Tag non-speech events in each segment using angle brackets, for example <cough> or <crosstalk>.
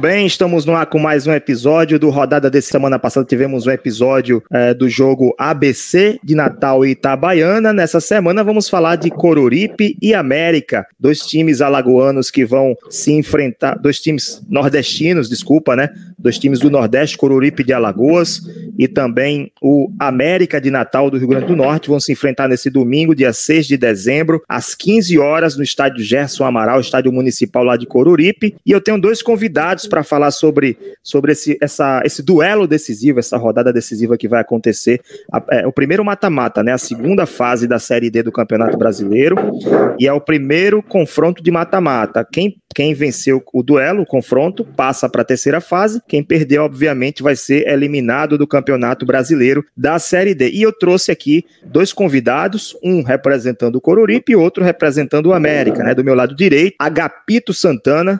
Bem, estamos no ar com mais um episódio do Rodada desse semana passada. Tivemos um episódio é, do jogo ABC de Natal e Itabaiana. Nessa semana vamos falar de Coruripe e América, dois times alagoanos que vão se enfrentar, dois times nordestinos, desculpa, né? Dois times do Nordeste, Coruripe de Alagoas e também o América de Natal do Rio Grande do Norte vão se enfrentar nesse domingo, dia 6 de dezembro, às 15 horas no estádio Gerson Amaral, estádio municipal lá de Coruripe. E eu tenho dois convidados para falar sobre, sobre esse, essa, esse duelo decisivo, essa rodada decisiva que vai acontecer. É, o primeiro mata-mata, né? A segunda fase da Série D do Campeonato Brasileiro. E é o primeiro confronto de mata-mata. Quem, quem venceu o duelo, o confronto, passa para a terceira fase. Quem perder, obviamente, vai ser eliminado do Campeonato Brasileiro da Série D. E eu trouxe aqui dois convidados, um representando o Coruripe e outro representando o América, né? Do meu lado direito, Agapito Santana,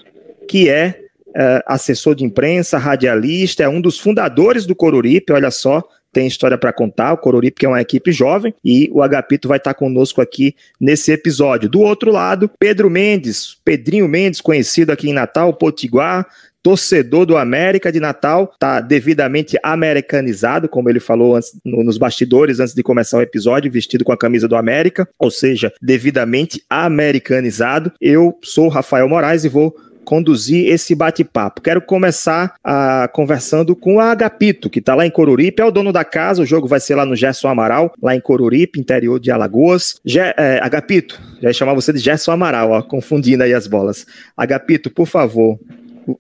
que é é, assessor de imprensa, radialista, é um dos fundadores do Coruripe, olha só, tem história para contar, o Coruripe que é uma equipe jovem, e o Agapito vai estar conosco aqui nesse episódio. Do outro lado, Pedro Mendes, Pedrinho Mendes, conhecido aqui em Natal, Potiguar, torcedor do América de Natal, tá devidamente americanizado, como ele falou antes, no, nos bastidores antes de começar o episódio, vestido com a camisa do América, ou seja, devidamente americanizado. Eu sou Rafael Moraes e vou conduzir esse bate-papo. Quero começar a, ah, conversando com o Agapito, que está lá em Coruripe, é o dono da casa, o jogo vai ser lá no Gerson Amaral, lá em Coruripe, interior de Alagoas. Ge, é, Agapito, já ia chamar você de Gerson Amaral, ó, confundindo aí as bolas. Agapito, por favor,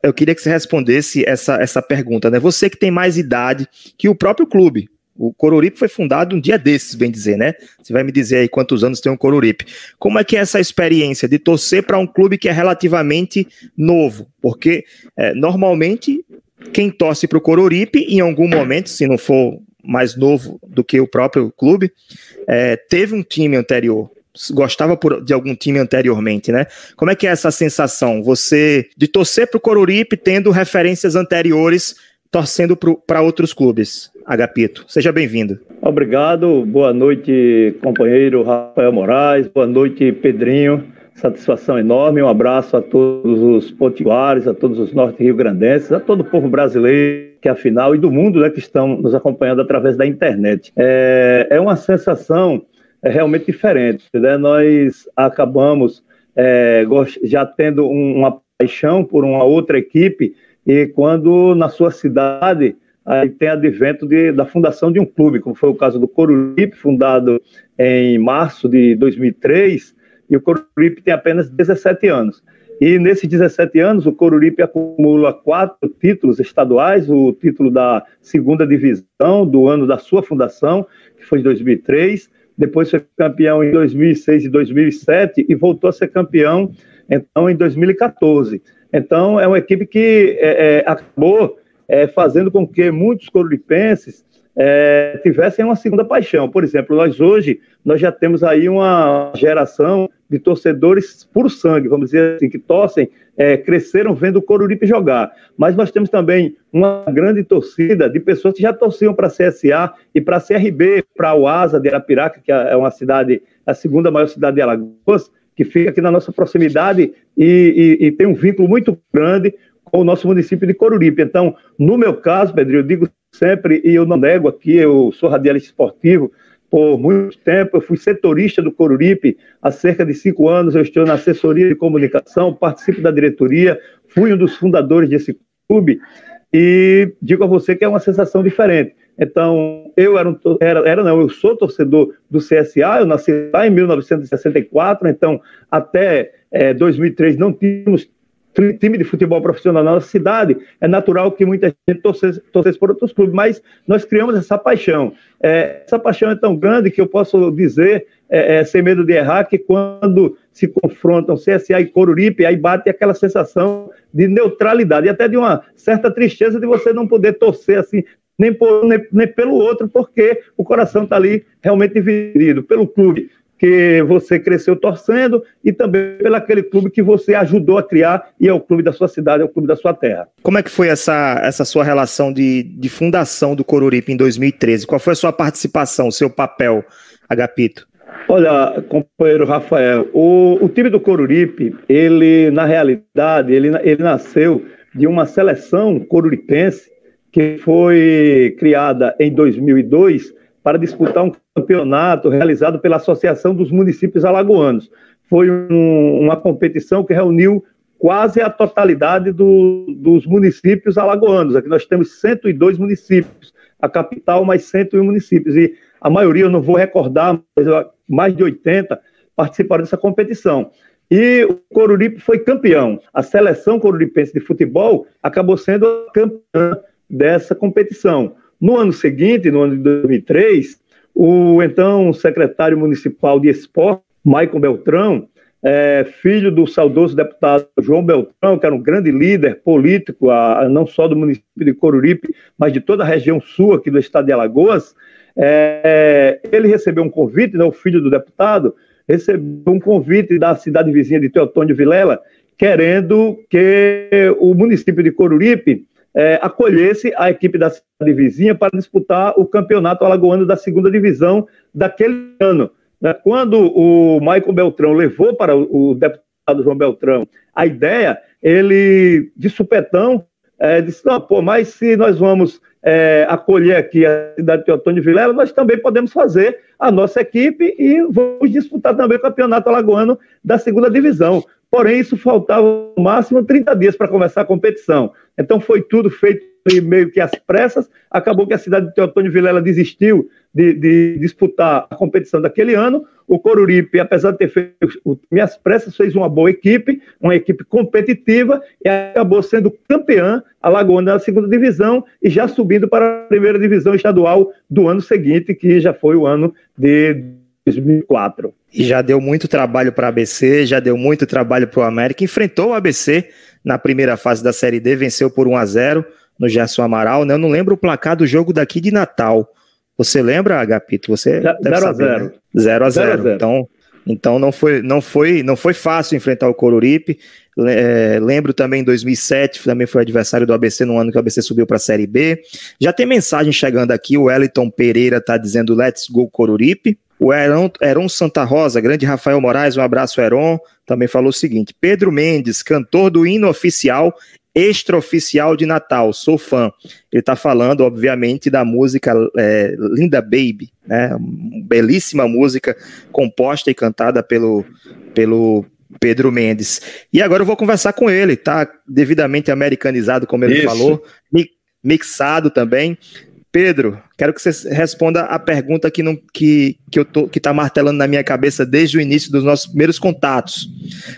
eu queria que você respondesse essa, essa pergunta, né? Você que tem mais idade que o próprio clube, o Coruripe foi fundado um dia desses, bem dizer, né? Você vai me dizer aí quantos anos tem um Coruripe. Como é que é essa experiência de torcer para um clube que é relativamente novo? Porque é, normalmente quem torce para o Coruripe, em algum momento, se não for mais novo do que o próprio clube, é, teve um time anterior. Gostava de algum time anteriormente, né? Como é que é essa sensação? Você de torcer para o Coruripe tendo referências anteriores torcendo para outros clubes. Agapito, seja bem-vindo. Obrigado, boa noite, companheiro Rafael Moraes, boa noite, Pedrinho. Satisfação enorme, um abraço a todos os potiguares, a todos os norte-rio-grandenses, a todo o povo brasileiro, que afinal, e do mundo, né, que estão nos acompanhando através da internet. É, é uma sensação é, realmente diferente, né? Nós acabamos é, já tendo uma paixão por uma outra equipe, e quando na sua cidade aí tem advento de, da fundação de um clube, como foi o caso do Coruripe, fundado em março de 2003, e o Coruripe tem apenas 17 anos. E nesses 17 anos, o Coruripe acumula quatro títulos estaduais, o título da segunda divisão do ano da sua fundação, que foi em 2003, depois foi campeão em 2006 e 2007 e voltou a ser campeão então em 2014. Então, é uma equipe que é, é, acabou é, fazendo com que muitos coruripenses é, tivessem uma segunda paixão. Por exemplo, nós hoje nós já temos aí uma geração de torcedores por sangue, vamos dizer assim, que torcem, é, cresceram vendo o Coruripe jogar. Mas nós temos também uma grande torcida de pessoas que já torciam para a CSA e para a CRB, para o Asa de Arapiraca, que é uma cidade, a segunda maior cidade de Alagoas, que fica aqui na nossa proximidade e, e, e tem um vínculo muito grande com o nosso município de Coruripe. Então, no meu caso, Pedro, eu digo sempre, e eu não nego aqui, eu sou radialista esportivo, por muito tempo, eu fui setorista do Coruripe, há cerca de cinco anos eu estou na assessoria de comunicação, participo da diretoria, fui um dos fundadores desse clube, e digo a você que é uma sensação diferente. Então, eu era, um, era, era não, eu sou torcedor do CSA, eu nasci lá em 1964, então até é, 2003 não tínhamos time de futebol profissional na nossa cidade, é natural que muita gente torcesse, torcesse por outros clubes, mas nós criamos essa paixão. É, essa paixão é tão grande que eu posso dizer, é, sem medo de errar, que quando se confrontam CSA e Coruripe, aí bate aquela sensação de neutralidade e até de uma certa tristeza de você não poder torcer assim nem, por, nem, nem pelo outro, porque o coração está ali realmente dividido pelo clube que você cresceu torcendo e também pelo aquele clube que você ajudou a criar e é o clube da sua cidade, é o clube da sua terra. Como é que foi essa, essa sua relação de, de fundação do Coruripe em 2013? Qual foi a sua participação, o seu papel, Agapito? Olha, companheiro Rafael, o, o time do Coruripe, ele, na realidade, ele, ele nasceu de uma seleção coruripense que foi criada em 2002 para disputar um campeonato realizado pela Associação dos Municípios Alagoanos. Foi um, uma competição que reuniu quase a totalidade do, dos municípios alagoanos. Aqui nós temos 102 municípios, a capital mais 101 municípios, e a maioria, eu não vou recordar, mas mais de 80 participaram dessa competição. E o Coruripe foi campeão. A seleção coruripense de futebol acabou sendo campeã dessa competição. No ano seguinte, no ano de 2003, o então secretário municipal de esporte, Maicon Beltrão, é, filho do saudoso deputado João Beltrão, que era um grande líder político, a, a, não só do município de Coruripe, mas de toda a região sul aqui do estado de Alagoas, é, ele recebeu um convite, né, o filho do deputado, recebeu um convite da cidade vizinha de Teotônio Vilela, querendo que o município de Coruripe é, acolhesse a equipe da cidade vizinha para disputar o campeonato alagoano da segunda divisão daquele ano. Né? Quando o Maicon Beltrão levou para o, deputado João Beltrão a ideia, ele, de supetão, é, disse: não, pô, mas se nós vamos é, acolher aqui a cidade de Teotônio Vilela, nós também podemos fazer a nossa equipe e vamos disputar também o campeonato alagoano da segunda divisão. Porém, isso faltava no máximo 30 dias para começar a competição. Então foi tudo feito meio que às pressas. Acabou que a cidade de Teotônio Vilela desistiu de, de, disputar a competição daquele ano. O Coruripe, apesar de ter feito minhas pressas, fez uma boa equipe, uma equipe competitiva e acabou sendo campeã alagoana da segunda divisão e já subindo para a primeira divisão estadual do ano seguinte, que já foi o ano de 2004. E já deu muito trabalho para a ABC, já deu muito trabalho para o América. Enfrentou o ABC na primeira fase da Série D, venceu por 1 a 0 no Gerson Amaral. Né? Eu não lembro o placar do jogo daqui de Natal. Você lembra, Agapito? Você 0 a 0. 0 a 0. Então, então não foi não foi não foi fácil enfrentar o Coruripe. É, lembro também em 2007, também foi adversário do ABC no ano que o ABC subiu para a Série B. Já tem mensagem chegando aqui, o Wellington Pereira está dizendo Let's go Coruripe. O Heron, Heron Santa Rosa, grande Rafael Moraes, um abraço, Heron, também falou o seguinte: Pedro Mendes, cantor do hino oficial extraoficial de Natal, sou fã. Ele está falando, obviamente, da música é, Linda Baby, né? belíssima música composta e cantada pelo, pelo Pedro Mendes. E agora eu vou conversar com ele, tá devidamente americanizado, como ele Isso. falou, mixado também. Pedro, quero que você responda a pergunta que, que, que eu que está martelando na minha cabeça desde o início dos nossos primeiros contatos.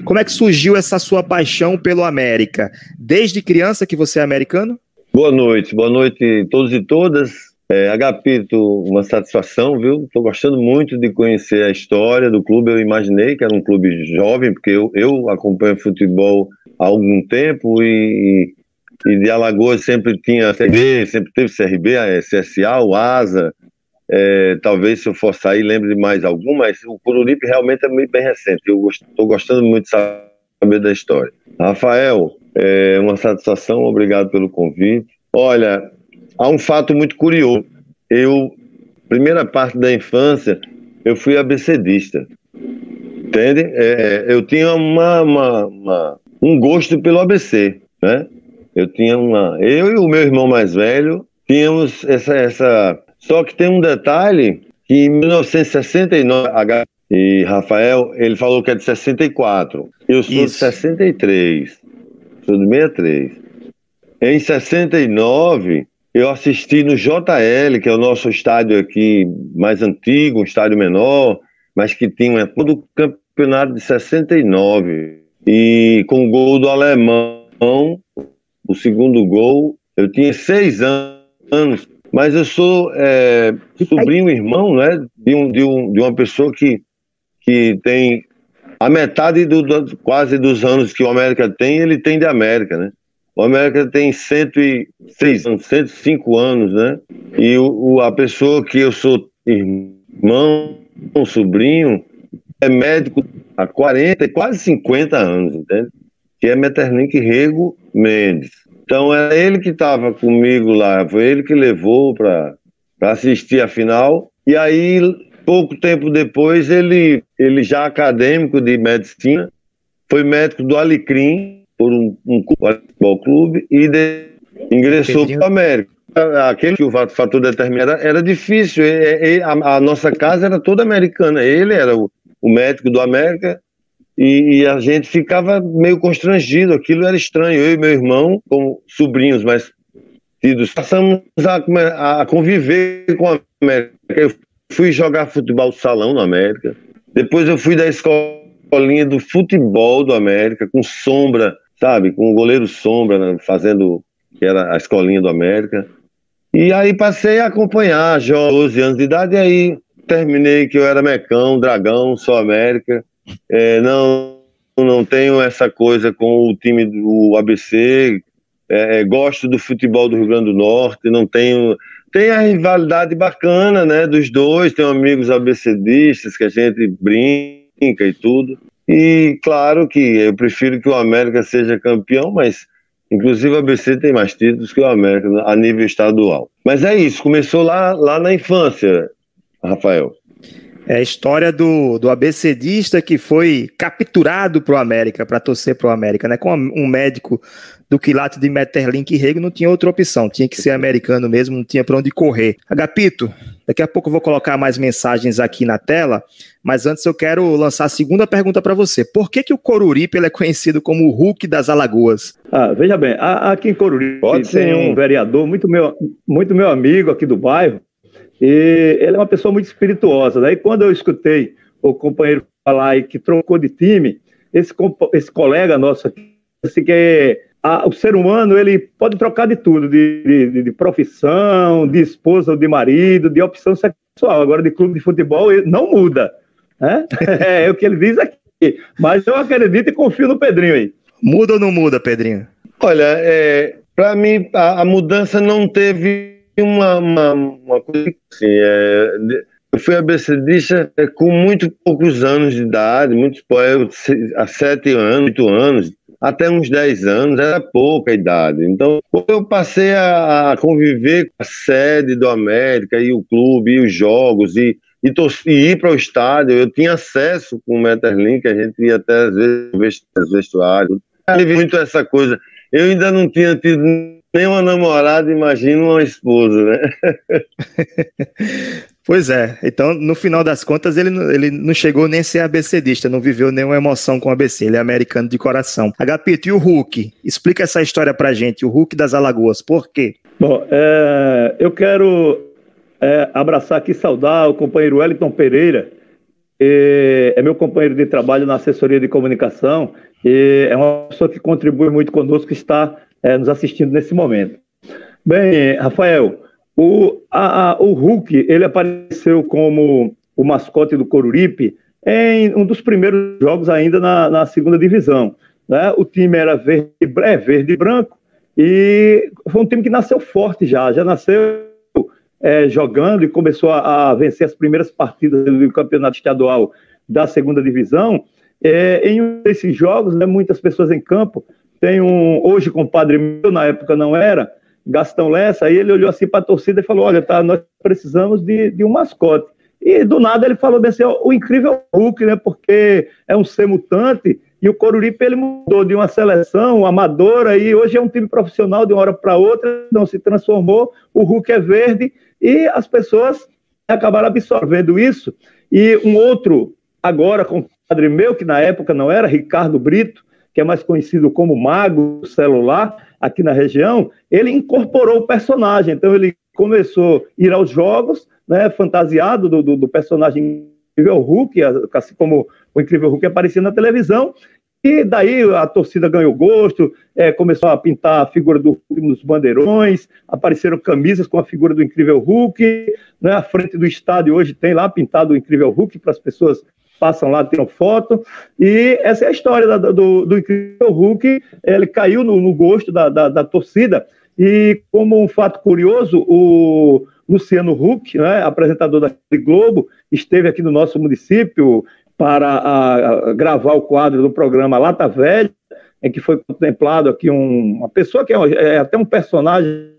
Como é que surgiu essa sua paixão pelo América? Desde criança que você é americano? Boa noite, boa noite a todos e todas. É, Agapito, uma satisfação, viu? Estou gostando muito de conhecer a história do clube. Eu imaginei que era um clube jovem, porque eu, eu acompanho futebol há algum tempo e, e de Alagoas sempre tinha CRB, sempre teve CRB, a CSA, o ASA. É, talvez se eu for sair lembre de mais algum, mas o Coruripe realmente é muito bem recente. Eu estou gostando muito de saber da história. Rafael, é uma satisfação, obrigado pelo convite. Olha, há um fato muito curioso. Eu, primeira parte da infância, eu fui abecedista. Entende? É, eu tinha uma, uma, uma, um gosto pelo ABC, né? Eu tinha uma. Eu e o meu irmão mais velho tínhamos essa. essa... Só que tem um detalhe que em 1969, e Rafael, ele falou que é de 64. Eu sou Isso. de 63. Sou de 63. Em 69, eu assisti no JL, que é o nosso estádio aqui mais antigo, um estádio menor, mas que tinha todo o campeonato de 69. E com o gol do alemão, o segundo gol. Eu tinha seis anos, mas eu sou é, sobrinho irmão né, de, um, de, um, de uma pessoa que, que tem a metade do, do, quase dos anos que o América tem, ele tem de América, né? O América tem 106 anos, 105 anos, né? E o, o, a pessoa que eu sou irmão, um sobrinho, é médico há 40, quase 50 anos, entende? Que é Meterlink Rego Mendes. Então era ele que estava comigo lá, foi ele que levou para assistir a final. E aí, pouco tempo depois, ele, ele já acadêmico de medicina, foi médico do Alecrim, por um, um Futebol Clube e de, ingressou para o América. Aquele que o fator determinado era, era difícil. E, e, a, a, nossa casa era toda americana. Ele era o, o médico do América e, a gente ficava meio constrangido. Aquilo era estranho. Eu e meu irmão, como sobrinhos mais tidos, passamos a, a conviver com a América. Eu fui jogar futebol salão no América. Depois eu fui da escolinha do futebol do América, com sombra, sabe? Com o goleiro sombra, né? fazendo que era a escolinha do América. E aí passei a acompanhar, já 12 anos de idade, e aí terminei que eu era mecão, dragão, sou América. É, não, não tenho essa coisa com o time do ABC. É, é, gosto do futebol do Rio Grande do Norte, não tenho. Tem a rivalidade bacana, né, dos dois, tenho amigos ABCdistas que a gente brinca e tudo. E claro que eu prefiro que o América seja campeão, mas Inclusive, o ABC tem mais títulos que o América a nível estadual. Mas é isso, começou lá, lá na infância, Rafael. É a história do, do ABCdista que foi capturado para o América, para torcer para o América, né? Com um médico do quilate de Metterlink e Rego não tinha outra opção, tinha que ser americano mesmo, não tinha para onde correr. Agapito, daqui a pouco eu vou colocar mais mensagens aqui na tela, mas antes eu quero lançar a segunda pergunta para você. Por que, que o Coruripe é conhecido como o Hulk das Alagoas? Ah, veja bem, aqui em Coruripe Pode tem ser. um vereador muito meu, muito meu amigo aqui do bairro, e ele é uma pessoa muito espirituosa. Daí quando eu escutei o companheiro falar aí que trocou de time, esse, esse colega nosso aqui, disse que a, o ser humano ele pode trocar de tudo, de, de, de, profissão, de esposa ou de marido, de opção sexual. Agora, de clube de futebol, ele não muda. Né? <laughs> É, é o que ele diz aqui. Mas eu acredito e confio no Pedrinho aí. Muda ou não muda, Pedrinho? Olha, é, para mim, a, a, mudança não teve uma, uma, uma coisa assim. É, eu fui ABCdista é, com muito poucos anos de idade, muito, há sete anos, oito anos, até uns 10 anos era pouca idade. Então, eu passei a, conviver com a sede do América e o clube e os jogos e, e, e ir para o estádio. Eu tinha acesso com o Metterlink, a gente ia até às vezes vestuários. Teve muito essa coisa. Eu ainda não tinha tido nem uma namorada, imagina uma esposa, né? <laughs> Pois é, então no final das contas ele, ele não chegou nem a ser ABCdista, não viveu nenhuma emoção com o ABC, ele é americano de coração. Agapito, e o Hulk? Explica essa história pra gente, o Hulk das Alagoas, por quê? Bom, é, eu quero é, abraçar aqui, saudar o companheiro Wellington Pereira, é, é meu companheiro de trabalho na assessoria de comunicação e é uma pessoa que contribui muito conosco, que está é, nos assistindo nesse momento. Bem, Rafael, o, a, a, o Hulk, ele apareceu como o mascote do Coruripe em um dos primeiros jogos ainda na, na segunda divisão. Né? O time era verde, é, verde e branco e foi um time que nasceu forte já, já nasceu é, jogando e começou a, a, vencer as primeiras partidas do campeonato estadual da segunda divisão. É, em um desses jogos, né, muitas pessoas em campo, tem um, hoje compadre meu, na época não era, Gastão Lessa, aí ele olhou assim para a torcida e falou: Olha, tá, nós precisamos de, de um mascote. E do nada ele falou desse, o incrível Hulk, né? Porque é um ser mutante e o Coruripe ele mudou de uma seleção amadora e hoje é um time profissional de uma hora para outra, não se transformou. O Hulk é verde e as pessoas acabaram absorvendo isso. E um outro, agora, com o padre meu, que na época não era, Ricardo Brito, que é mais conhecido como Mago Celular, aqui na região, ele incorporou o personagem. Então, ele começou a ir aos jogos, né, fantasiado do, do, do personagem Incrível Hulk, assim como o Incrível Hulk aparecia na televisão, e daí a torcida ganhou gosto, é, começou a pintar a figura do Hulk nos bandeirões, apareceram camisas com a figura do Incrível Hulk, né, à frente do estádio hoje tem lá pintado o Incrível Hulk para as pessoas passam lá, tiram foto. E essa é a história da, do, do incrível Hulk. Ele caiu no, no gosto da, da, da, torcida. E como um fato curioso, o Luciano Huck, né, apresentador da Globo, esteve aqui no nosso município para a, a gravar o quadro do programa Lata Velha, em que foi contemplado aqui um, uma pessoa que é, é, até um personagem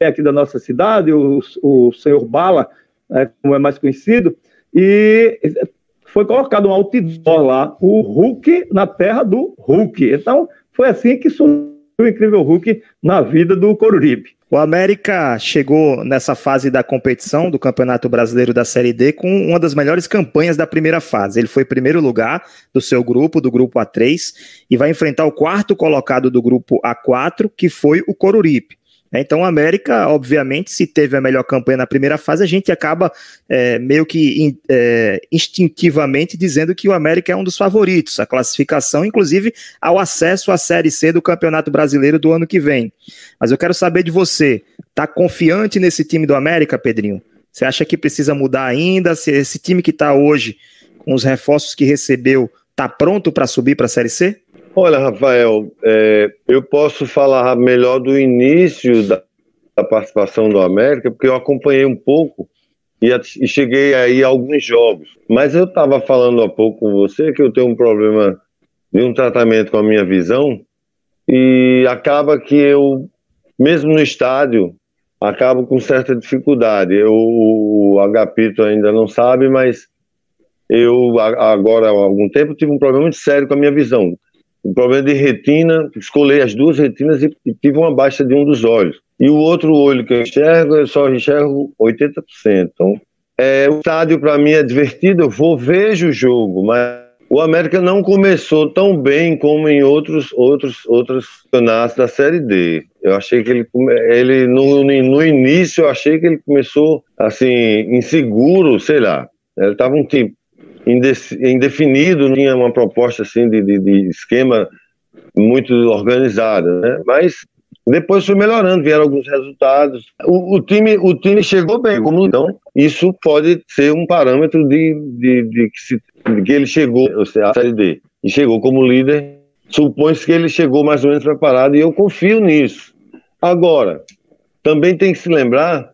aqui da nossa cidade, o, o senhor Bala, né, como é mais conhecido, e foi colocado um outdoor lá, o Hulk na terra do Hulk. Então, foi assim que surgiu o incrível Hulk na vida do Coruripe. O América chegou nessa fase da competição do Campeonato Brasileiro da Série D com uma das melhores campanhas da primeira fase. Ele foi primeiro lugar do seu grupo, do grupo A3, e vai enfrentar o quarto colocado do grupo A4, que foi o Coruripe. É, então, o América, obviamente, se teve a melhor campanha na primeira fase, a gente acaba é, meio que in, é, instintivamente dizendo que o América é um dos favoritos, a classificação, inclusive ao acesso à Série C do Campeonato Brasileiro do ano que vem. Mas eu quero saber de você, tá confiante nesse time do América, Pedrinho? Você acha que precisa mudar ainda? Se esse time que está hoje, com os reforços que recebeu, está pronto para subir para a Série C? Olha, Rafael, é, eu posso falar melhor do início da, da, participação do América, porque eu acompanhei um pouco e, e cheguei aí a alguns jogos. Mas eu estava falando há pouco com você que eu tenho um problema de um tratamento com a minha visão e acaba que eu, mesmo no estádio, acabo com certa dificuldade. Eu, o Agapito ainda não sabe, mas eu agora há algum tempo tive um problema muito sério com a minha visão um problema de retina, escolhi as duas retinas e, e, tive uma baixa de um dos olhos. E o outro olho que eu enxergo, eu só enxergo 80%. Então, é, o estádio para mim é divertido, eu vou, vejo o jogo, mas o América não começou tão bem como em outros outros outros campeonatos da Série D. Eu achei que ele, ele no, no início eu achei que ele começou assim inseguro, sei lá. Ele estava um time indefinido, não tinha uma proposta assim de, de, de esquema muito organizada, né? Mas depois foi melhorando, vieram alguns resultados. O, o, time, o time chegou bem, como então isso pode ser um parâmetro de, de, de, que, se, de que ele chegou, ou seja, a Série D, e chegou como líder. Supõe-se que ele chegou mais ou menos preparado e eu confio nisso. Agora, também tem que se lembrar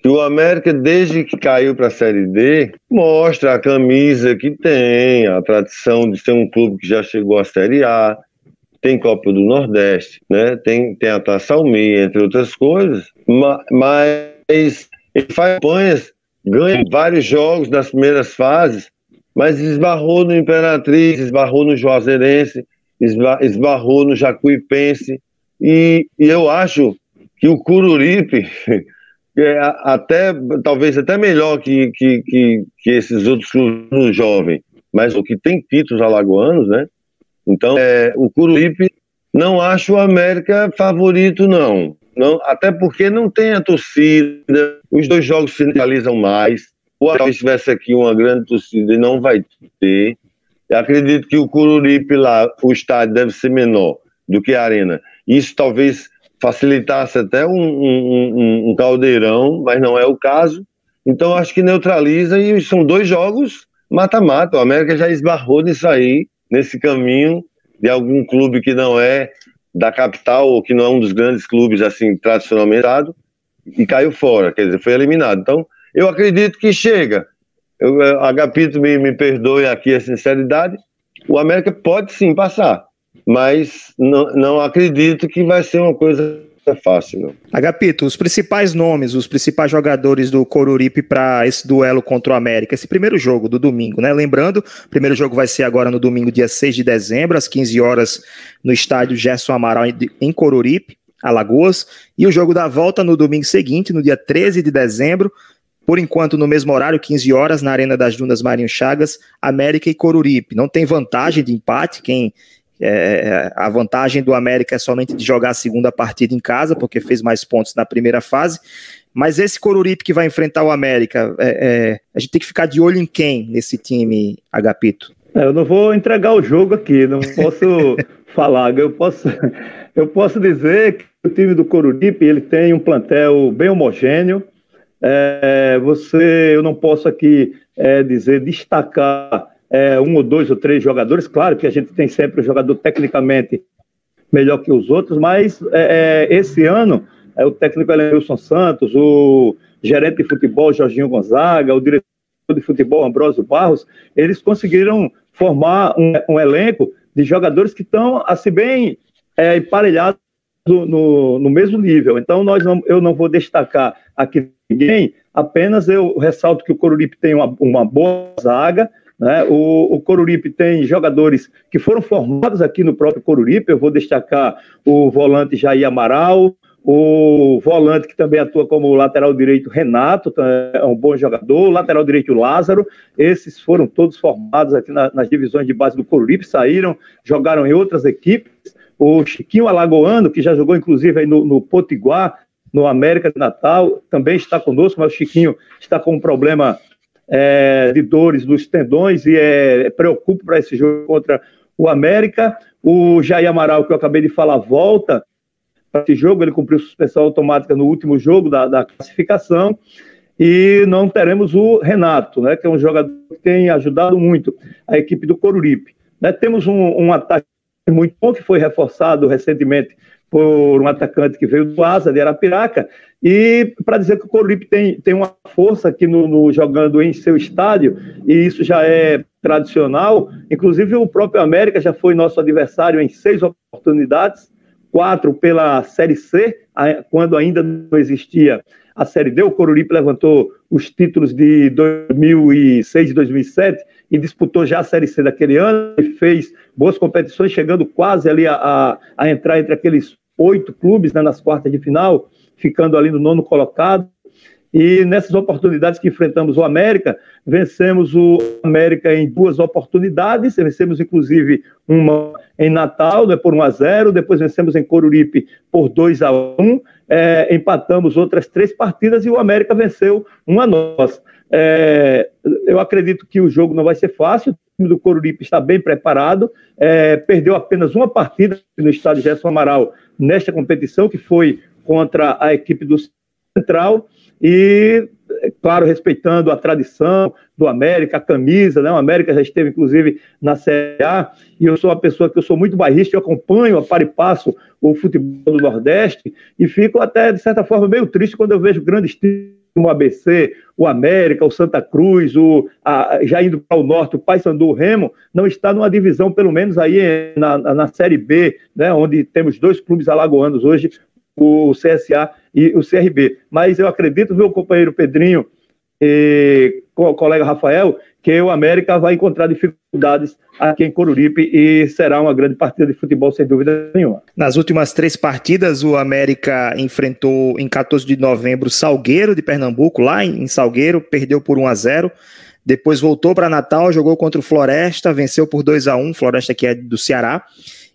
que o América, desde que caiu para a Série D, mostra a camisa que tem, a tradição de ser um clube que já chegou à Série A, tem Copa do Nordeste, né? tem, tem a Taça Almeida, entre outras coisas, mas ele faz campanhas, ganha vários jogos das primeiras fases, mas esbarrou no Imperatriz, esbarrou no Juazeirense, esbarrou no Jacuipense, e, e eu acho que o Cururipe <laughs> é até talvez até melhor que, que, que, que esses outros clubes jovens, mas o que tem títulos alagoanos, né? Então, é, o Curuípe não acho o América favorito, não. não. Até porque não tem a torcida, os dois jogos se realizam mais. O se tivesse aqui uma grande torcida e não vai ter. Eu acredito que o Cururipe lá, o estádio deve ser menor do que a Arena. Isso talvez facilitasse até um, um, um, caldeirão, mas não é o caso. Então acho que neutraliza e são dois jogos mata-mata. O América já esbarrou nisso aí, nesse caminho de algum clube que não é da capital ou que não é um dos grandes clubes assim tradicionalmente e caiu fora, quer dizer, foi eliminado. Então eu acredito que chega. Eu, Agapito me, me perdoe aqui a sinceridade, o América pode sim passar mas não, não acredito que vai ser uma coisa fácil. Não. Agapito, os principais nomes, os principais jogadores do Coruripe para esse duelo contra o América, esse primeiro jogo do domingo, né? Lembrando, o primeiro jogo vai ser agora no domingo, dia 6 de dezembro, às 15 horas, no estádio Gerson Amaral, em Coruripe, Alagoas, e o jogo da volta no domingo seguinte, no dia 13 de dezembro, por enquanto, no mesmo horário, 15 horas, na Arena das Dunas Marinho Chagas, América e Coruripe. Não tem vantagem de empate, quem é, a vantagem do América é somente de jogar a segunda partida em casa, porque fez mais pontos na primeira fase. Mas esse Coruripe que vai enfrentar o América, é, é, a gente tem que ficar de olho em quem nesse time, Agapito? É, eu não vou entregar o jogo aqui, não posso <laughs> falar. Eu posso, eu posso dizer que o time do Coruripe ele tem um plantel bem homogêneo. É, você, eu não posso aqui é, dizer destacar é, um ou dois ou três jogadores. Claro que a gente tem sempre o jogador tecnicamente melhor que os outros, mas é, é esse ano é, o técnico Elenilson Santos, o gerente de futebol Jorginho Gonzaga, o diretor de futebol Ambrósio Barros, eles conseguiram formar um, um elenco de jogadores que estão assim bem é, emparelhados no, no, mesmo nível. Então nós não, eu não vou destacar aqui ninguém, apenas eu ressalto que o Coruripe tem uma, uma boa zaga, Né? O, o Coruripe tem jogadores que foram formados aqui no próprio Coruripe. Eu vou destacar o volante Jair Amaral, o volante que também atua como lateral direito Renato, é um bom jogador, lateral direito Lázaro, esses foram todos formados aqui na, nas divisões de base do Coruripe, saíram, jogaram em outras equipes. O Chiquinho Alagoano, que já jogou inclusive aí no, no Potiguar, no América de Natal, também está conosco, mas o Chiquinho está com um problema é, de dores nos tendões e é, preocupa para esse jogo contra o América. O Jair Amaral, que eu acabei de falar, volta para esse jogo, ele cumpriu suspensão automática no último jogo da, da classificação. E não teremos o Renato, né, que é um jogador que tem ajudado muito a equipe do Coruripe. Né, temos um, um ataque muito bom que foi reforçado recentemente por um atacante que veio do Asa, de Arapiraca, e para dizer que o Coruripe tem, tem uma força aqui no, no, jogando em seu estádio, e isso já é tradicional, inclusive o próprio América já foi nosso adversário em seis oportunidades, quatro pela Série C, quando ainda não existia a Série D, o Coruripe levantou os títulos de 2006 e 2007 e disputou já a Série C daquele ano e fez boas competições, chegando quase ali a, a, a entrar entre aqueles oito clubes né, nas quartas de final, ficando ali no nono colocado. E nessas oportunidades que enfrentamos o América, vencemos o América em duas oportunidades, vencemos inclusive uma em Natal, né, por 1 a 0 depois vencemos em Coruripe por 2 a 1 é, empatamos outras três partidas e o América venceu uma nossa. É, eu acredito que o jogo não vai ser fácil, o time do Coruripe está bem preparado, é, perdeu apenas uma partida no estádio Gerson Amaral nesta competição, que foi contra a equipe do Central, e, claro, respeitando a tradição do América, a camisa, né? O América já esteve, inclusive, na Série A, e eu sou uma pessoa que eu sou muito bairrista, eu acompanho a par e passo o futebol do Nordeste, e fico até, de certa forma, meio triste quando eu vejo grandes times o ABC, o América, o Santa Cruz, o, a, já indo para o norte, o Paysandu, o Remo, não está numa divisão, pelo menos aí na, na Série B, né, onde temos dois clubes alagoanos hoje, o CSA e o CRB. Mas eu acredito, meu companheiro Pedrinho e o colega Rafael, que o América vai encontrar dificuldades aqui em Coruripe e será uma grande partida de futebol, sem dúvida nenhuma. Nas últimas três partidas, o América enfrentou em 14 de novembro Salgueiro de Pernambuco, lá em Salgueiro, perdeu por 1 a 0 depois voltou para Natal, jogou contra o Floresta, venceu por 2 a 1 Floresta que é do Ceará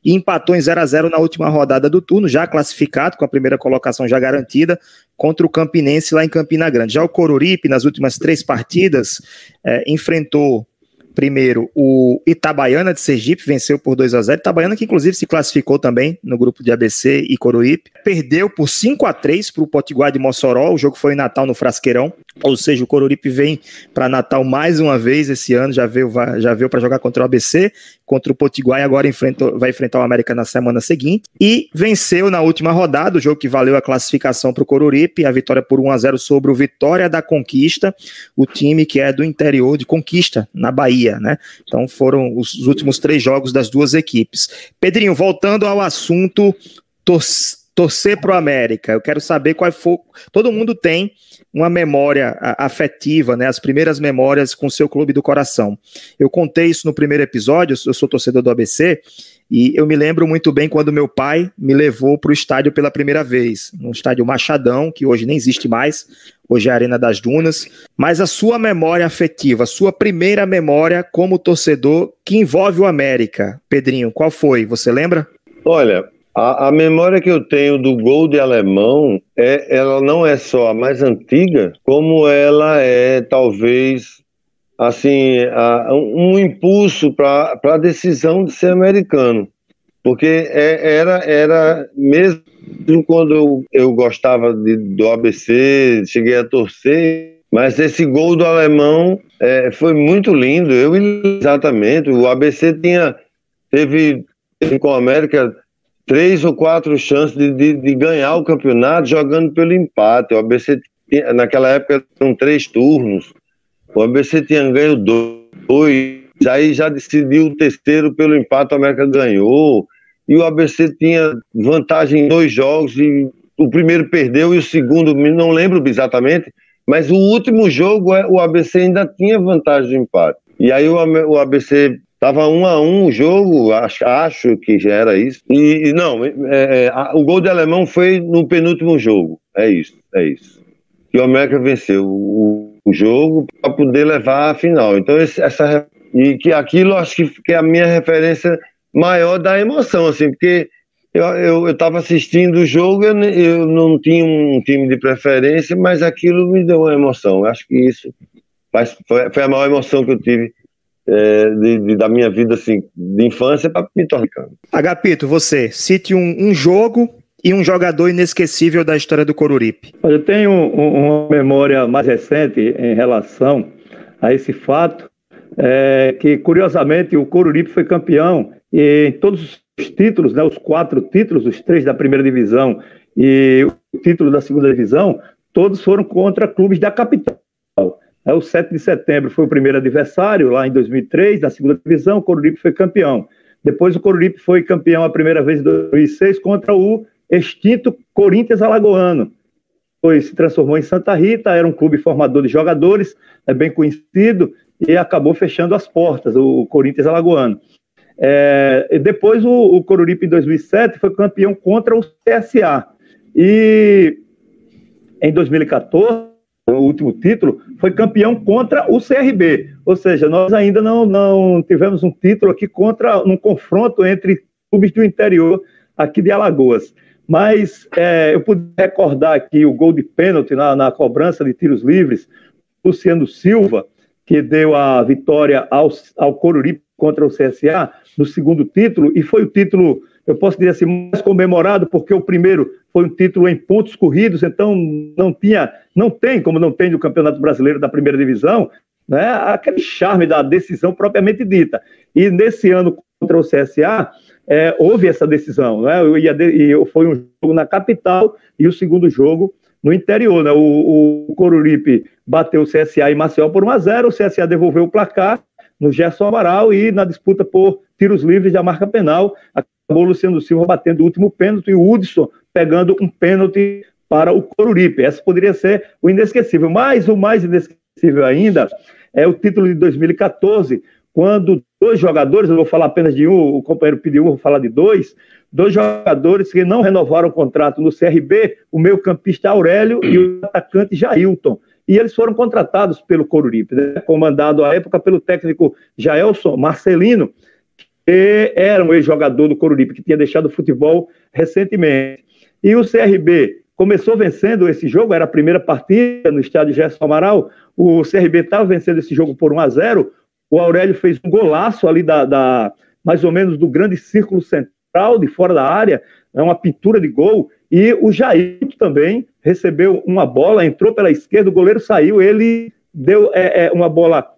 e empatou em 0 a 0 na última rodada do turno, já classificado, com a primeira colocação já garantida, contra o Campinense lá em Campina Grande. Já o Coruripe, nas últimas três partidas, é, enfrentou Primeiro, o Itabaiana de Sergipe venceu por 2 a 0 Itabaiana que inclusive se classificou também no grupo de ABC e Coroípe. Perdeu por 5 a 3 para o Potiguar de Mossoró. O jogo foi em Natal no Frasqueirão. Ou seja, o Coruripe vem para Natal mais uma vez esse ano, já veio, já veio para jogar contra o ABC, contra o Potiguar e agora enfrenta, vai enfrentar o América na semana seguinte. E venceu na última rodada, o jogo que valeu a classificação para o Coruripe, a vitória por 1 a 0 sobre o Vitória da Conquista, o time que é do interior de Conquista, na Bahia, né? Então foram os últimos três jogos das duas equipes. Pedrinho, voltando ao assunto torcer para o América, eu quero saber qual foi. Todo mundo tem uma memória afetiva, né? As primeiras memórias com seu clube do coração. Eu contei isso no primeiro episódio, eu sou torcedor do ABC, e eu me lembro muito bem quando meu pai me levou para o estádio pela primeira vez, no estádio Machadão, que hoje nem existe mais, hoje é a Arena das Dunas. Mas a sua memória afetiva, a sua primeira memória como torcedor que envolve o América, Pedrinho, qual foi? Você lembra? Olha, a, a, memória que eu tenho do gol de alemão é, ela não é só a mais antiga, como ela é talvez assim a, um impulso para a decisão de ser americano, porque é, era era mesmo quando eu, eu gostava de, do ABC, cheguei a torcer, mas esse gol do alemão é, foi muito lindo. Eu exatamente o ABC tinha teve com a América três ou quatro chances de, de, de, ganhar o campeonato jogando pelo empate. O ABC, tinha, naquela época, eram três turnos. O ABC tinha ganho dois, aí já decidiu o terceiro pelo empate, o América ganhou. E o ABC tinha vantagem em dois jogos, e o primeiro perdeu e o segundo, não lembro exatamente, mas o último jogo é, o ABC ainda tinha vantagem de empate. E aí o, ABC Tava um a um o jogo, acho, acho que já era isso. E, e não, é, é, a, o gol de alemão foi no penúltimo jogo. É isso, é isso. E o América venceu o, o jogo para poder levar a final. Então, esse, essa. E que aquilo acho que, que é a minha referência maior da emoção, assim, porque eu, eu, eu tava assistindo o jogo, eu, eu não tinha um time de preferência, mas aquilo me deu uma emoção. Eu acho que isso foi, foi a maior emoção que eu tive é, de, de, da minha vida assim, de infância para me tornar. Agapito, você, cite um, um, jogo e um jogador inesquecível da história do Coruripe. Eu tenho um, uma memória mais recente em relação a esse fato, é, que curiosamente o Coruripe foi campeão em todos os títulos, né, os quatro títulos, os três da primeira divisão e o título da segunda divisão, todos foram contra clubes da capital. É, o 7 de setembro foi o primeiro adversário, lá em 2003, na segunda divisão, o Coruripe foi campeão. Depois o Coruripe foi campeão a primeira vez em 2006 contra o extinto Corinthians Alagoano. Foi, se transformou em Santa Rita, era um clube formador de jogadores, é bem conhecido, e acabou fechando as portas, o Corinthians Alagoano. É, depois o, o Coruripe, em 2007, foi campeão contra o CSA. E em 2014, o último título, foi campeão contra o CRB. Ou seja, nós ainda não, não tivemos um título aqui contra um confronto entre clubes do interior aqui de Alagoas. Mas é, eu pude recordar aqui o gol de pênalti na, na cobrança de tiros livres, Luciano Silva, que deu a vitória ao, ao Coruripe contra o CSA no segundo título, e foi o título eu posso dizer assim, mais comemorado, porque o primeiro foi um título em pontos corridos, então não tinha, não tem, como não tem no Campeonato Brasileiro da Primeira Divisão, né, aquele charme da decisão propriamente dita. E nesse ano contra o CSA, é, houve essa decisão, né? Eu ia de, e foi um jogo na capital e o segundo jogo no interior, né? O, o Coruripe bateu o CSA em Maceió por 1 a 0, o CSA devolveu o placar no Gerson Amaral e na disputa por tiros livres da marca penal, acabou Luciano Silva batendo o último pênalti e o Hudson pegando um pênalti para o Coruripe. Essa poderia ser o inesquecível. Mas o mais inesquecível ainda é o título de 2014, quando dois jogadores, eu vou falar apenas de um, o companheiro pediu um, vou falar de dois, dois jogadores que não renovaram o contrato no CRB, o meio campista Aurélio e o atacante Jailton e eles foram contratados pelo Coruripe, né? comandado à época pelo técnico Jaelson Marcelino, que era um ex-jogador do Coruripe, que tinha deixado o futebol recentemente. E o CRB começou vencendo esse jogo, era a primeira partida no estádio Gerson Amaral, o CRB estava vencendo esse jogo por 1 a 0 o Aurélio fez um golaço ali da, da mais ou menos do grande círculo central, de fora da área, é uma pintura de gol, e o Jair também recebeu uma bola, entrou pela esquerda, o goleiro saiu, ele deu é, é, uma bola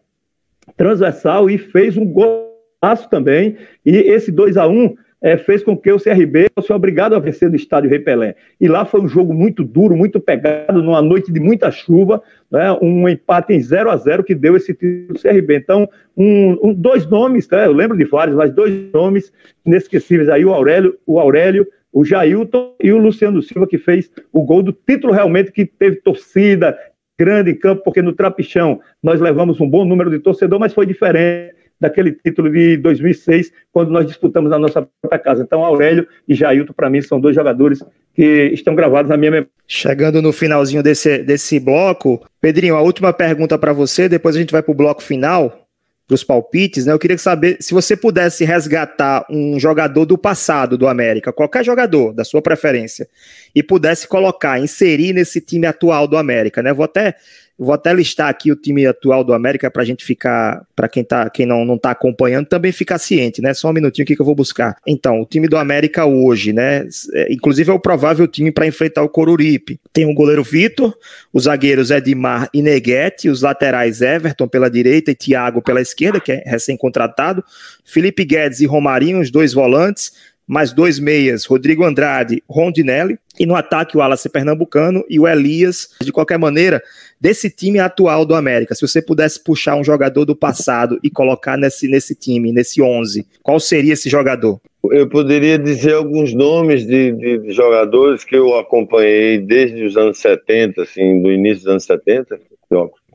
transversal e fez um golaço também. E esse 2 a 1 é, fez com que o CRB fosse obrigado a vencer no estádio Rei Pelé. E lá foi um jogo muito duro, muito pegado, numa noite de muita chuva, né, um empate em 0 a 0 que deu esse título do CRB. Então, um, um, dois nomes, né, eu lembro de vários, mas dois nomes inesquecíveis aí, o Aurélio, o Aurélio o Jailton e o Luciano Silva, que fez o gol do título realmente, que teve torcida grande em campo, porque no Trapichão nós levamos um bom número de torcedor, mas foi diferente daquele título de 2006, quando nós disputamos na nossa própria casa. Então, Aurélio e Jailton, para mim, são dois jogadores que estão gravados na minha memória. Chegando no finalzinho desse, desse bloco, Pedrinho, a última pergunta para você, depois a gente vai para o bloco final para os palpites, né? Eu queria saber se você pudesse resgatar um jogador do passado do América, qualquer jogador da sua preferência, e pudesse colocar, inserir nesse time atual do América, né? Vou até Vou até listar aqui o time atual do América para a gente ficar, para quem, tá, quem não, não tá acompanhando, também ficar ciente, né? Só um minutinho aqui que eu vou buscar. Então, o time do América hoje, né? É, inclusive é o provável time para enfrentar o Coruripe. Tem o goleiro Vitor, os zagueiros Edmar e Neguete, os laterais Everton pela direita e Thiago pela esquerda, que é recém-contratado, Felipe Guedes e Romarinho, os dois volantes mais dois meias, Rodrigo Andrade, Rondinelli, e no ataque o Wallace Pernambucano e o Elias. De qualquer maneira, desse time atual do América, se você pudesse puxar um jogador do passado e colocar nesse, nesse time, nesse 11, qual seria esse jogador? Eu poderia dizer alguns nomes de, de, jogadores que eu acompanhei desde os anos 70, assim, do início dos anos 70,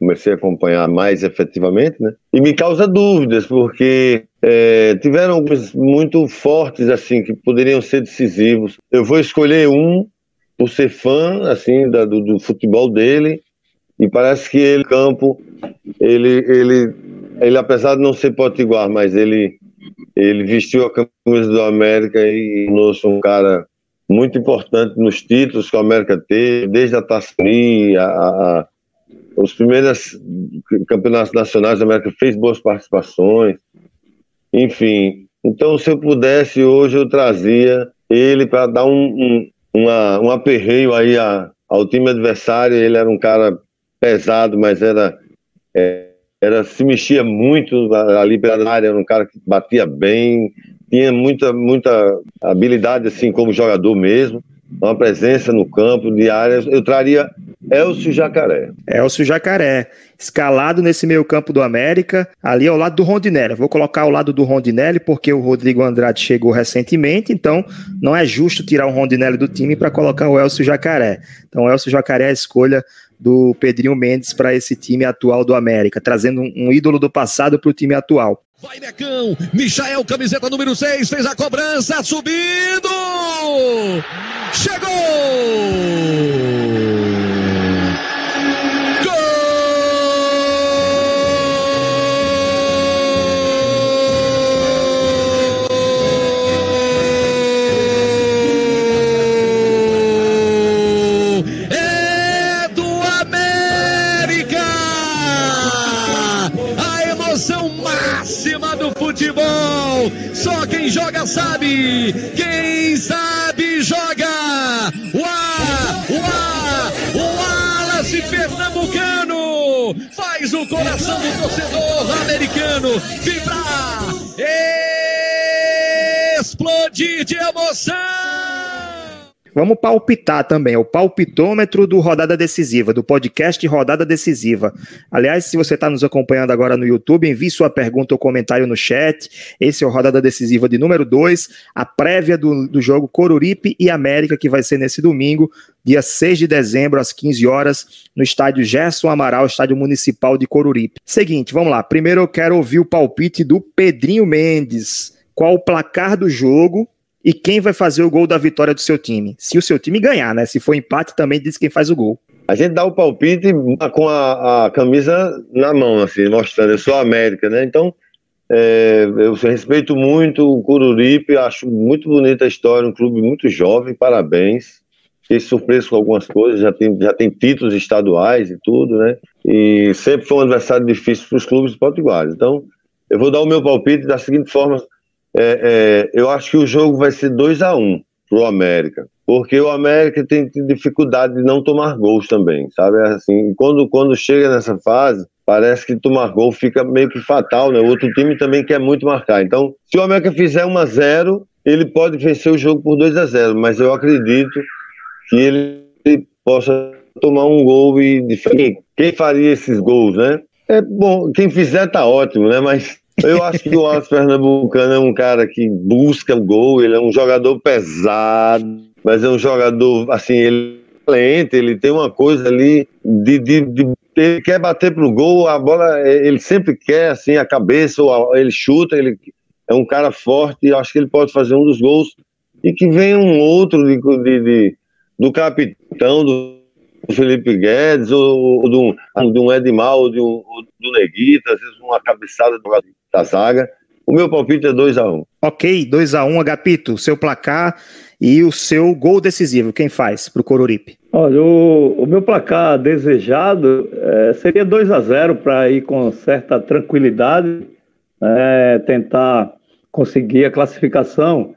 comecei a acompanhar mais efetivamente, né? E me causa dúvidas, porque é, tiveram alguns muito fortes, assim, que poderiam ser decisivos. Eu vou escolher um por ser fã, assim, da, do, do, futebol dele, e parece que ele, campo, ele, ele, ele, apesar de não ser potiguar, mas ele, ele vestiu a camisa do América e trouxe um cara muito importante nos títulos que o América teve, desde a Taça a, a, os primeiros campeonatos nacionais da América fez boas participações, enfim. Então, se eu pudesse, hoje eu trazia ele para dar um, um, uma, um aperreio aí a, ao time adversário. Ele era um cara pesado, mas era, é, era se mexia muito ali pela área, era um cara que batia bem, tinha muita, muita habilidade assim como jogador mesmo, uma presença no campo de áreas. Eu traria Elcio Jacaré. Elcio Jacaré, escalado nesse meio campo do América, ali ao lado do Rondinelli. Vou colocar ao lado do Rondinelli porque o Rodrigo Andrade chegou recentemente, então não é justo tirar o Rondinelli do time para colocar o Elcio Jacaré. Então o Elcio Jacaré é a escolha do Pedrinho Mendes para esse time atual do América, trazendo um, ídolo do passado para o time atual. Vai Necão, Michael, camiseta número 6, fez a cobrança, subindo! Chegou! Joga sabe. Quem sabe joga. Uá, uá, o Wallace Pernambucano faz o coração do torcedor americano vibrar, explodir de emoção. Vamos palpitar também, é o palpitômetro do Rodada Decisiva, do podcast Rodada Decisiva. Aliás, se você está nos acompanhando agora no YouTube, envie sua pergunta ou comentário no chat. Esse é o Rodada Decisiva de número 2, a prévia do, do jogo Coruripe e América, que vai ser nesse domingo, dia 6 de dezembro, às 15 horas, no estádio Gerson Amaral, estádio municipal de Coruripe. Seguinte, vamos lá. Primeiro eu quero ouvir o palpite do Pedrinho Mendes. Qual o placar do jogo e quem vai fazer o gol da vitória do seu time. Se o seu time ganhar, né? Se for empate, também diz quem faz o gol. A gente dá o palpite com a, a camisa na mão, assim, mostrando, eu sou América, né? Então, é, eu respeito muito o Cururipe, acho muito bonita a história, um clube muito jovem, parabéns. Fiquei surpreso com algumas coisas, já tem, já tem títulos estaduais e tudo, né? E sempre foi um adversário difícil para os clubes potiguares. Então, eu vou dar o meu palpite da seguinte forma: é, é, eu acho que o jogo vai ser 2 a 1 um pro América, porque o América tem dificuldade de não tomar gols também, sabe? É assim, quando, quando chega nessa fase, parece que tomar gol fica meio que fatal, né? O outro time também quer muito marcar. Então, se o América fizer 1 a 0 ele pode vencer o jogo por 2 a 0 mas eu acredito que ele possa tomar um gol e quem faria esses gols, né? É bom, quem fizer tá ótimo, né? Mas eu acho que o Wallace Pernambucano é um cara que busca o gol, ele é um jogador pesado, mas é um jogador, assim, ele é lento, ele tem uma coisa ali de, de, de ele quer bater pro gol, a bola, ele sempre quer, assim, a cabeça, ou ele chuta, ele é um cara forte, e acho que ele pode fazer um dos gols, e que venha um outro de, de, de do capitão, do Felipe Guedes, ou, ou do, do Edmar, ou do, do Neguita, às vezes uma cabeçada do da zaga. O meu palpite é 2x1. Um. Ok, 2x1, um, Agapito, seu placar e o seu gol decisivo. Quem faz para o Coruripe? Olha, o, o, meu placar desejado é, seria 2 a 0 para ir com certa tranquilidade, é, tentar conseguir a classificação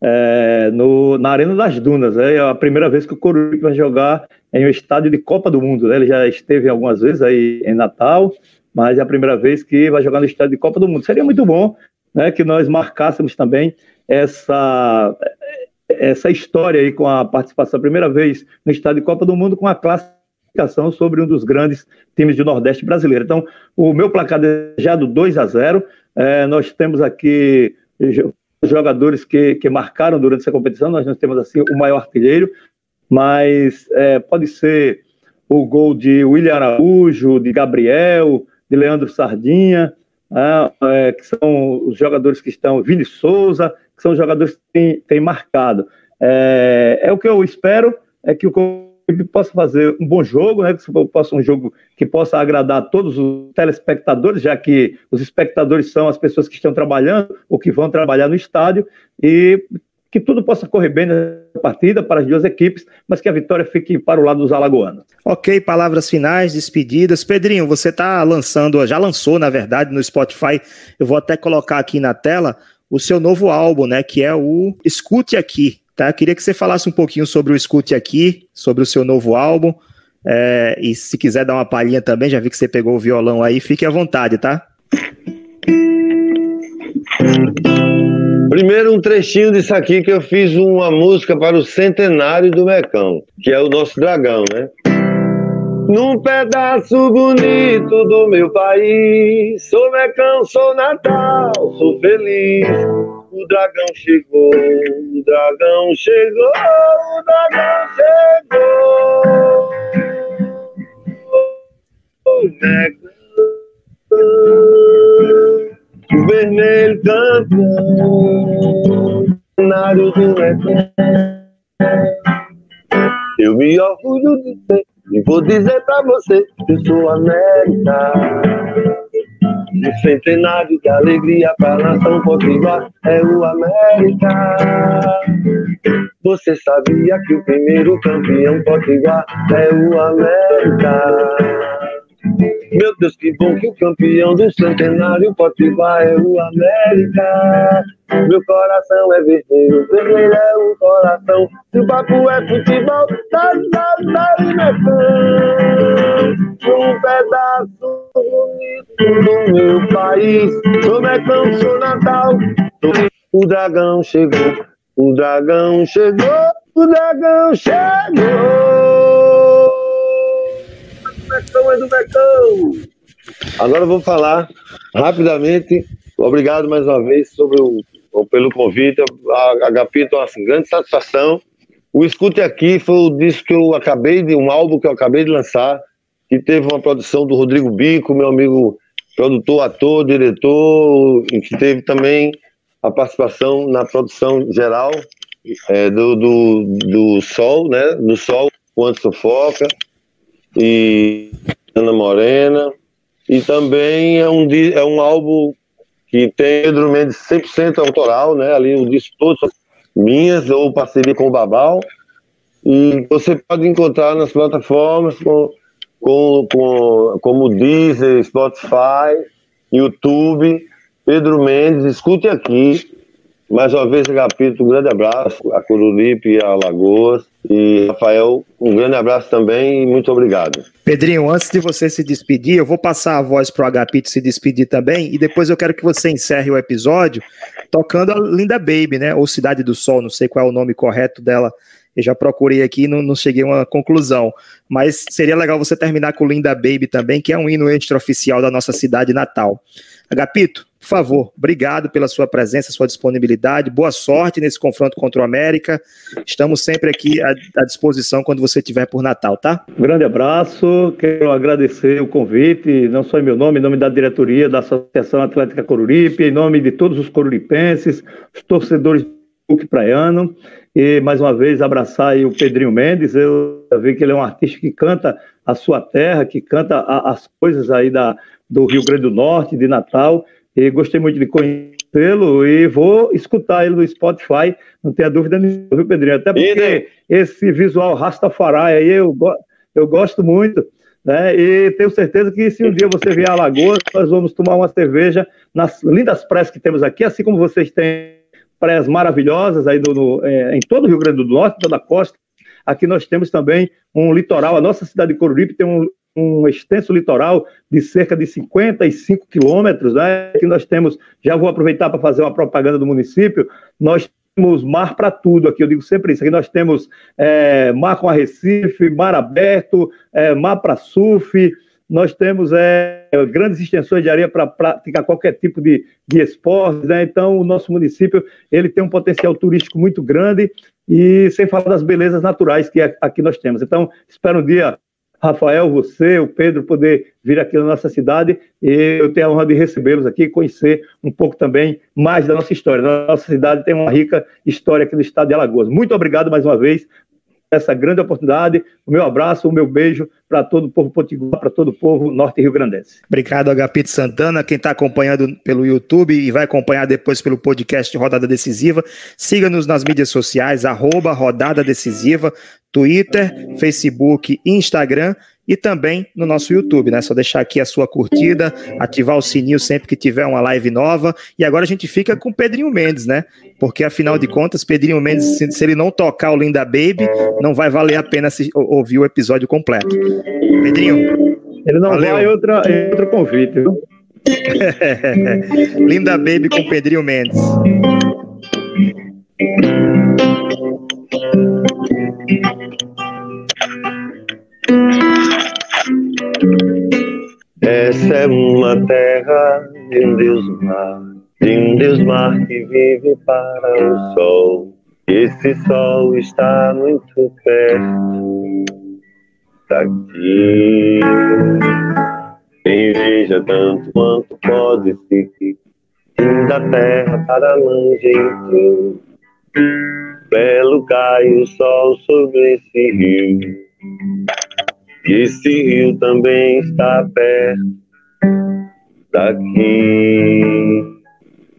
é, no, na Arena das Dunas. É a primeira vez que o Coruripe vai jogar em um estádio de Copa do Mundo. Né? Ele já esteve algumas vezes aí em Natal, mas é a primeira vez que vai jogar no estádio de Copa do Mundo. Seria muito bom né, que nós marcássemos também essa, essa história aí com a participação, a primeira vez no estádio de Copa do Mundo, com a classificação sobre um dos grandes times do Nordeste brasileiro. Então, o meu placar desejado 2 a 0. É, nós temos aqui jogadores que, que marcaram durante essa competição, nós não temos assim o maior artilheiro, mas é, pode ser o gol de William Araújo, de Gabriel, de Leandro Sardinha, é, é, que são os jogadores que estão, Vini Souza, que são jogadores que têm, têm marcado. É, é, o que eu espero, é que o clube possa fazer um bom jogo, né, que possa um jogo que possa agradar todos os telespectadores, já que os espectadores são as pessoas que estão trabalhando ou que vão trabalhar no estádio, e que tudo possa correr bem na partida para as duas equipes, mas que a vitória fique para o lado dos alagoanos. Ok, palavras finais, despedidas. Pedrinho, você está lançando, já lançou, na verdade, no Spotify, eu vou até colocar aqui na tela o seu novo álbum, né, que é o Escute Aqui, tá? Eu queria que você falasse um pouquinho sobre o Escute Aqui, sobre o seu novo álbum, é, e se quiser dar uma palhinha também, já vi que você pegou o violão aí, fique à vontade, tá? <laughs> Primeiro, um trechinho disso aqui que eu fiz uma música para o centenário do Mecão, que é o nosso dragão, né? Num pedaço bonito do meu país, sou Mecão, sou Natal, sou feliz. O dragão chegou, o dragão chegou, o dragão chegou. O Mecão o vermelho campeão, cenário do Mecão. Eu me orgulho de ser, e vou dizer pra você, eu sou América. O centenário de alegria pra nação potiguar é o América. Você sabia que o primeiro campeão potiguar é o América? Meu Deus, que bom que o campeão do centenário Potiguar é o América. Meu coração é vermelho, vermelho é o coração. Se o papo é futebol, tá, tá, tá Um pedaço bonito do meu país. Sou Mecão, sou Natal. O dragão chegou, o dragão chegou, o dragão chegou. Mecão é do Mecão. Agora eu vou falar rapidamente. Obrigado mais uma vez sobre o, pelo convite. A Agapito, uma grande satisfação. O Escute Aqui foi o disco que eu acabei de, um álbum que eu acabei de lançar, que teve uma produção do Rodrigo Bico, meu amigo produtor, ator, diretor, que teve também a participação na produção geral é, do, do, do Sol, né? Do Sol, o Anderson Foca, e Ana Morena. E também é um, é um álbum que tem Pedro Mendes 100% autoral, né? Ali o disco todo minhas ou parceria com o Babal. E você pode encontrar nas plataformas com, com, com, como Deezer, Spotify, YouTube. Pedro Mendes, escute aqui. Mais uma vez, Agapito, um grande abraço a Cururipe, a Alagoas. E, Rafael, um grande abraço também e muito obrigado. Pedrinho, antes de você se despedir, eu vou passar a voz para o Agapito se despedir também. E depois eu quero que você encerre o episódio tocando a Linda Baby, né? Ou Cidade do Sol, não sei qual é o nome correto dela. Eu já procurei aqui e não, não cheguei a uma conclusão. Mas seria legal você terminar com Linda Baby também, que é um hino extraoficial da nossa cidade natal. Agapito, por favor, obrigado pela sua presença, sua disponibilidade. Boa sorte nesse confronto contra o América. Estamos sempre aqui à, à disposição quando você estiver por Natal, tá? Grande abraço. Quero agradecer o convite, não só em meu nome, em nome da diretoria da Associação Atlética Coruripe, em nome de todos os coruripenses, os torcedores do Praiano. E mais uma vez abraçar o Pedrinho Mendes. Eu vi que ele é um artista que canta a sua terra, que canta a, as coisas aí da, do Rio Grande do Norte, de Natal e gostei muito de conhecê-lo e vou escutar ele no Spotify, não tenha dúvida nenhuma, viu, Pedrinho? Até porque esse visual Rastafari aí eu, eu gosto muito, né? E tenho certeza que se um dia você vier a Alagoas, nós vamos tomar uma cerveja nas lindas praias que temos aqui, assim como vocês têm praias maravilhosas aí no, no é, em todo o Rio Grande do Norte, toda a costa. Aqui nós temos também um litoral, a nossa cidade de Coruripe tem um, um extenso litoral de cerca de 55 quilômetros, né? Que nós temos, já vou aproveitar para fazer uma propaganda do município, nós temos mar para tudo aqui, eu digo sempre isso, aqui nós temos é, mar com arrecife, mar aberto, é, mar para surf, nós temos é, grandes extensões de areia para praticar qualquer tipo de, de esporte, né? então o nosso município ele tem um potencial turístico muito grande e sem falar das belezas naturais que aqui nós temos. Então, espero um dia Rafael, você, o Pedro, poder vir aqui na nossa cidade e eu tenho a honra de recebê-los aqui, conhecer um pouco também mais da nossa história. Nossa cidade tem uma rica história aqui no estado de Alagoas. Muito obrigado mais uma vez essa grande oportunidade. O meu abraço, o meu beijo para todo o povo potiguar, para todo o povo norte rio grandense. Obrigado, Agapito Santana. Quem está acompanhando pelo YouTube e vai acompanhar depois pelo podcast Rodada Decisiva, siga-nos nas mídias sociais, arroba Rodada Decisiva, Twitter, Facebook Instagram e também no nosso YouTube, né? Só deixar aqui a sua curtida, ativar o sininho sempre que tiver uma live nova. E agora a gente fica com Pedrinho Mendes, né? Porque afinal de contas, Pedrinho Mendes, se, ele não tocar o Linda Baby, não vai valer a pena se, ouvir o episódio completo. Pedrinho. Ele não valeu. vai outra, outro convite, viu? <laughs> Linda Baby com Pedrinho Mendes. Essa é uma terra de um Deus mar, de um Deus mar que vive para o sol. Esse sol está muito perto daqui. veja tanto quanto pode seguir da terra para longe enfim. Belo cai o sol sobre esse rio esse rio também está perto daqui.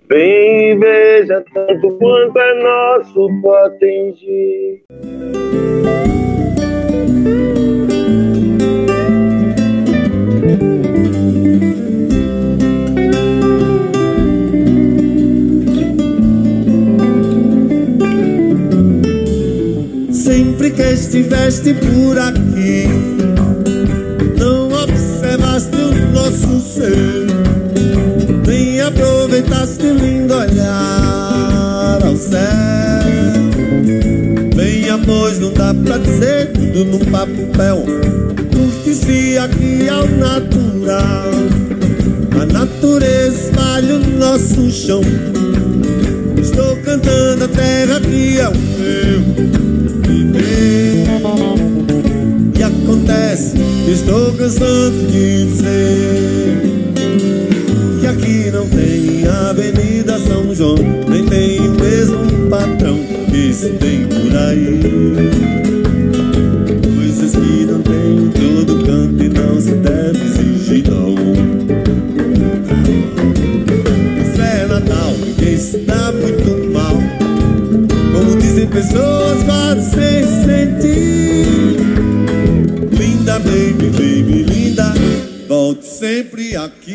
Vem e veja tanto quanto é nosso potengi. Sempre que estiveste por aqui nosso ser. O lindo olhar ao céu. Venha, pois não dá pra dizer tudo num papel. Curte-se aqui ao natural. A natureza espalha o nosso chão. Estou cantando a terra que é o meu viver. E acontece Estou cansado de dizer que aqui não tem Avenida São João, nem tem o mesmo patrão que se tem por aí. Coisas que não tem em todo canto e não se deve exigir não. Isso é Natal, ninguém dá muito mal. Como dizem pessoas quase sem aqui.